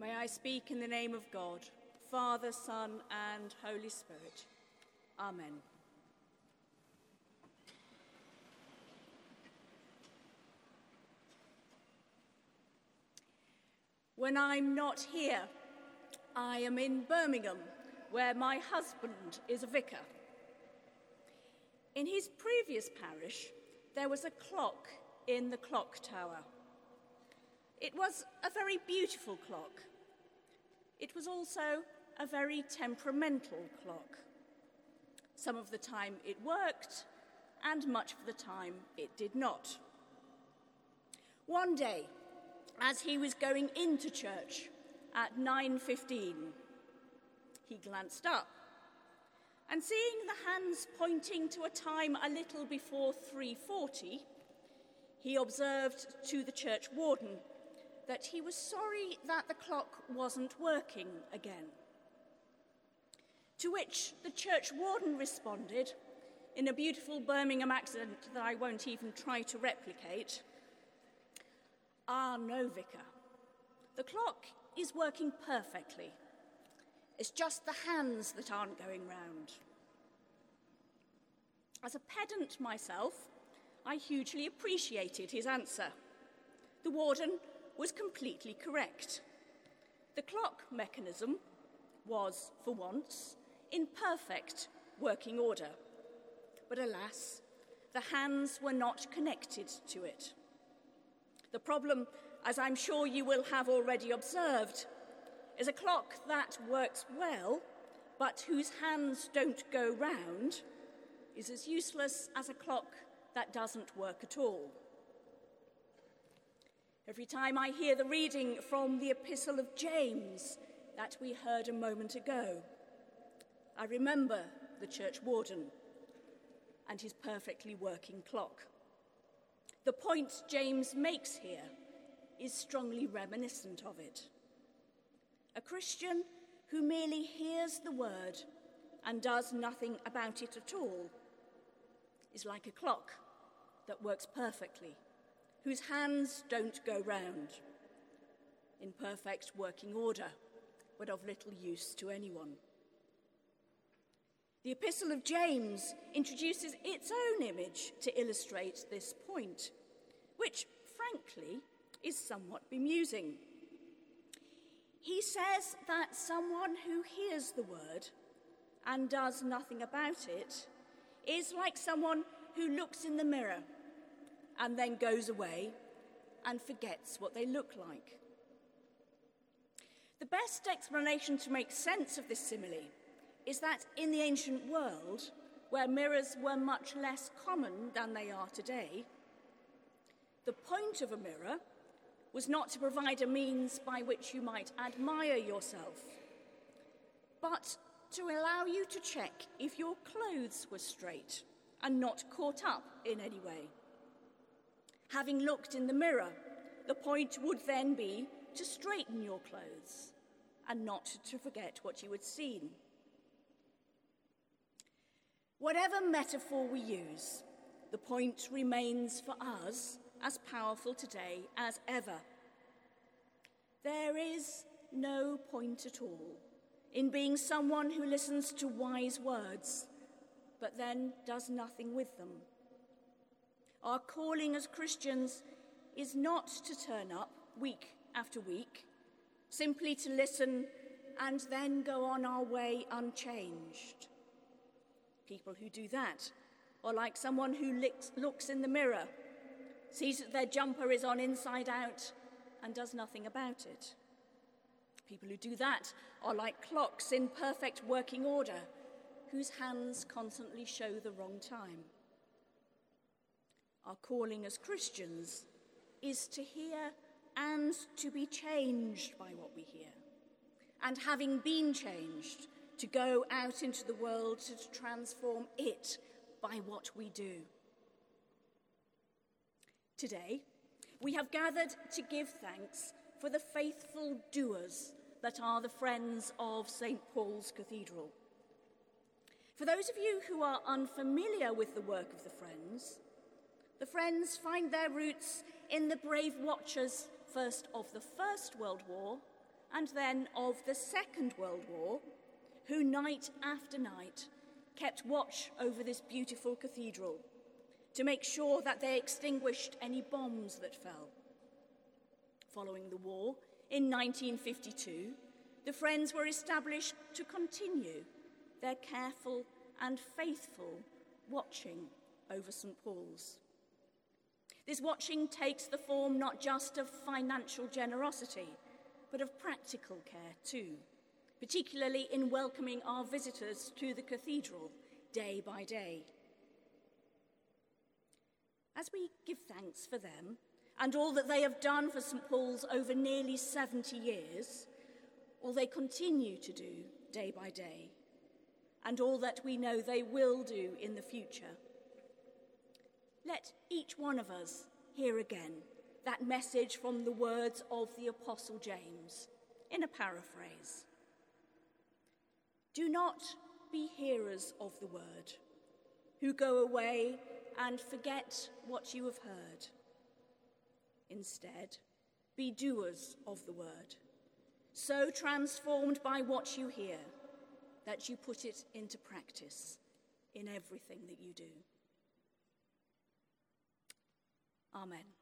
May I speak in the name of God, Father, Son, and Holy Spirit. Amen. When I'm not here, I am in Birmingham, where my husband is a vicar. In his previous parish, there was a clock in the clock tower. It was a very beautiful clock. It was also a very temperamental clock. Some of the time it worked, and much of the time it did not. One day, as he was going into church at 9:15, he glanced up and seeing the hands pointing to a time a little before 3:40, he observed to the church warden that he was sorry that the clock wasn't working again. To which the church warden responded in a beautiful Birmingham accent that I won't even try to replicate Ah, no, Vicar. The clock is working perfectly. It's just the hands that aren't going round. As a pedant myself, I hugely appreciated his answer. The warden was completely correct. The clock mechanism was, for once, in perfect working order. But alas, the hands were not connected to it. The problem, as I'm sure you will have already observed, is a clock that works well, but whose hands don't go round, is as useless as a clock that doesn't work at all. Every time I hear the reading from the Epistle of James that we heard a moment ago, I remember the church warden and his perfectly working clock. The point James makes here is strongly reminiscent of it. A Christian who merely hears the word and does nothing about it at all is like a clock that works perfectly whose hands don't go round, in perfect working order, but of little use to anyone. The Epistle of James introduces its own image to illustrate this point, which, frankly, is somewhat bemusing. He says that someone who hears the word and does nothing about it is like someone who looks in the mirror and then goes away and forgets what they look like. The best explanation to make sense of this simile is that in the ancient world, where mirrors were much less common than they are today, the point of a mirror was not to provide a means by which you might admire yourself, but to allow you to check if your clothes were straight and not caught up in any way. Having looked in the mirror, the point would then be to straighten your clothes and not to forget what you had seen. Whatever metaphor we use, the point remains for us as powerful today as ever. There is no point at all in being someone who listens to wise words but then does nothing with them. Our calling as Christians is not to turn up week after week, simply to listen and then go on our way unchanged. People who do that are like someone who licks, looks in the mirror, sees that their jumper is on inside out, and does nothing about it. People who do that are like clocks in perfect working order, whose hands constantly show the wrong time. Our calling as Christians is to hear and to be changed by what we hear. And having been changed, to go out into the world to transform it by what we do. Today, we have gathered to give thanks for the faithful doers that are the friends of St. Paul's Cathedral. For those of you who are unfamiliar with the work of the Friends, Friends find their roots in the brave watchers, first of the First World War, and then of the Second World War, who night after night kept watch over this beautiful cathedral to make sure that they extinguished any bombs that fell. Following the war, in 1952, the Friends were established to continue their careful and faithful watching over St Paul's. This watching takes the form not just of financial generosity, but of practical care too, particularly in welcoming our visitors to the cathedral day by day. As we give thanks for them and all that they have done for St Paul's over nearly 70 years, all they continue to do day by day, and all that we know they will do in the future. Let each one of us hear again that message from the words of the Apostle James in a paraphrase. Do not be hearers of the word, who go away and forget what you have heard. Instead, be doers of the word, so transformed by what you hear that you put it into practice in everything that you do. Amen.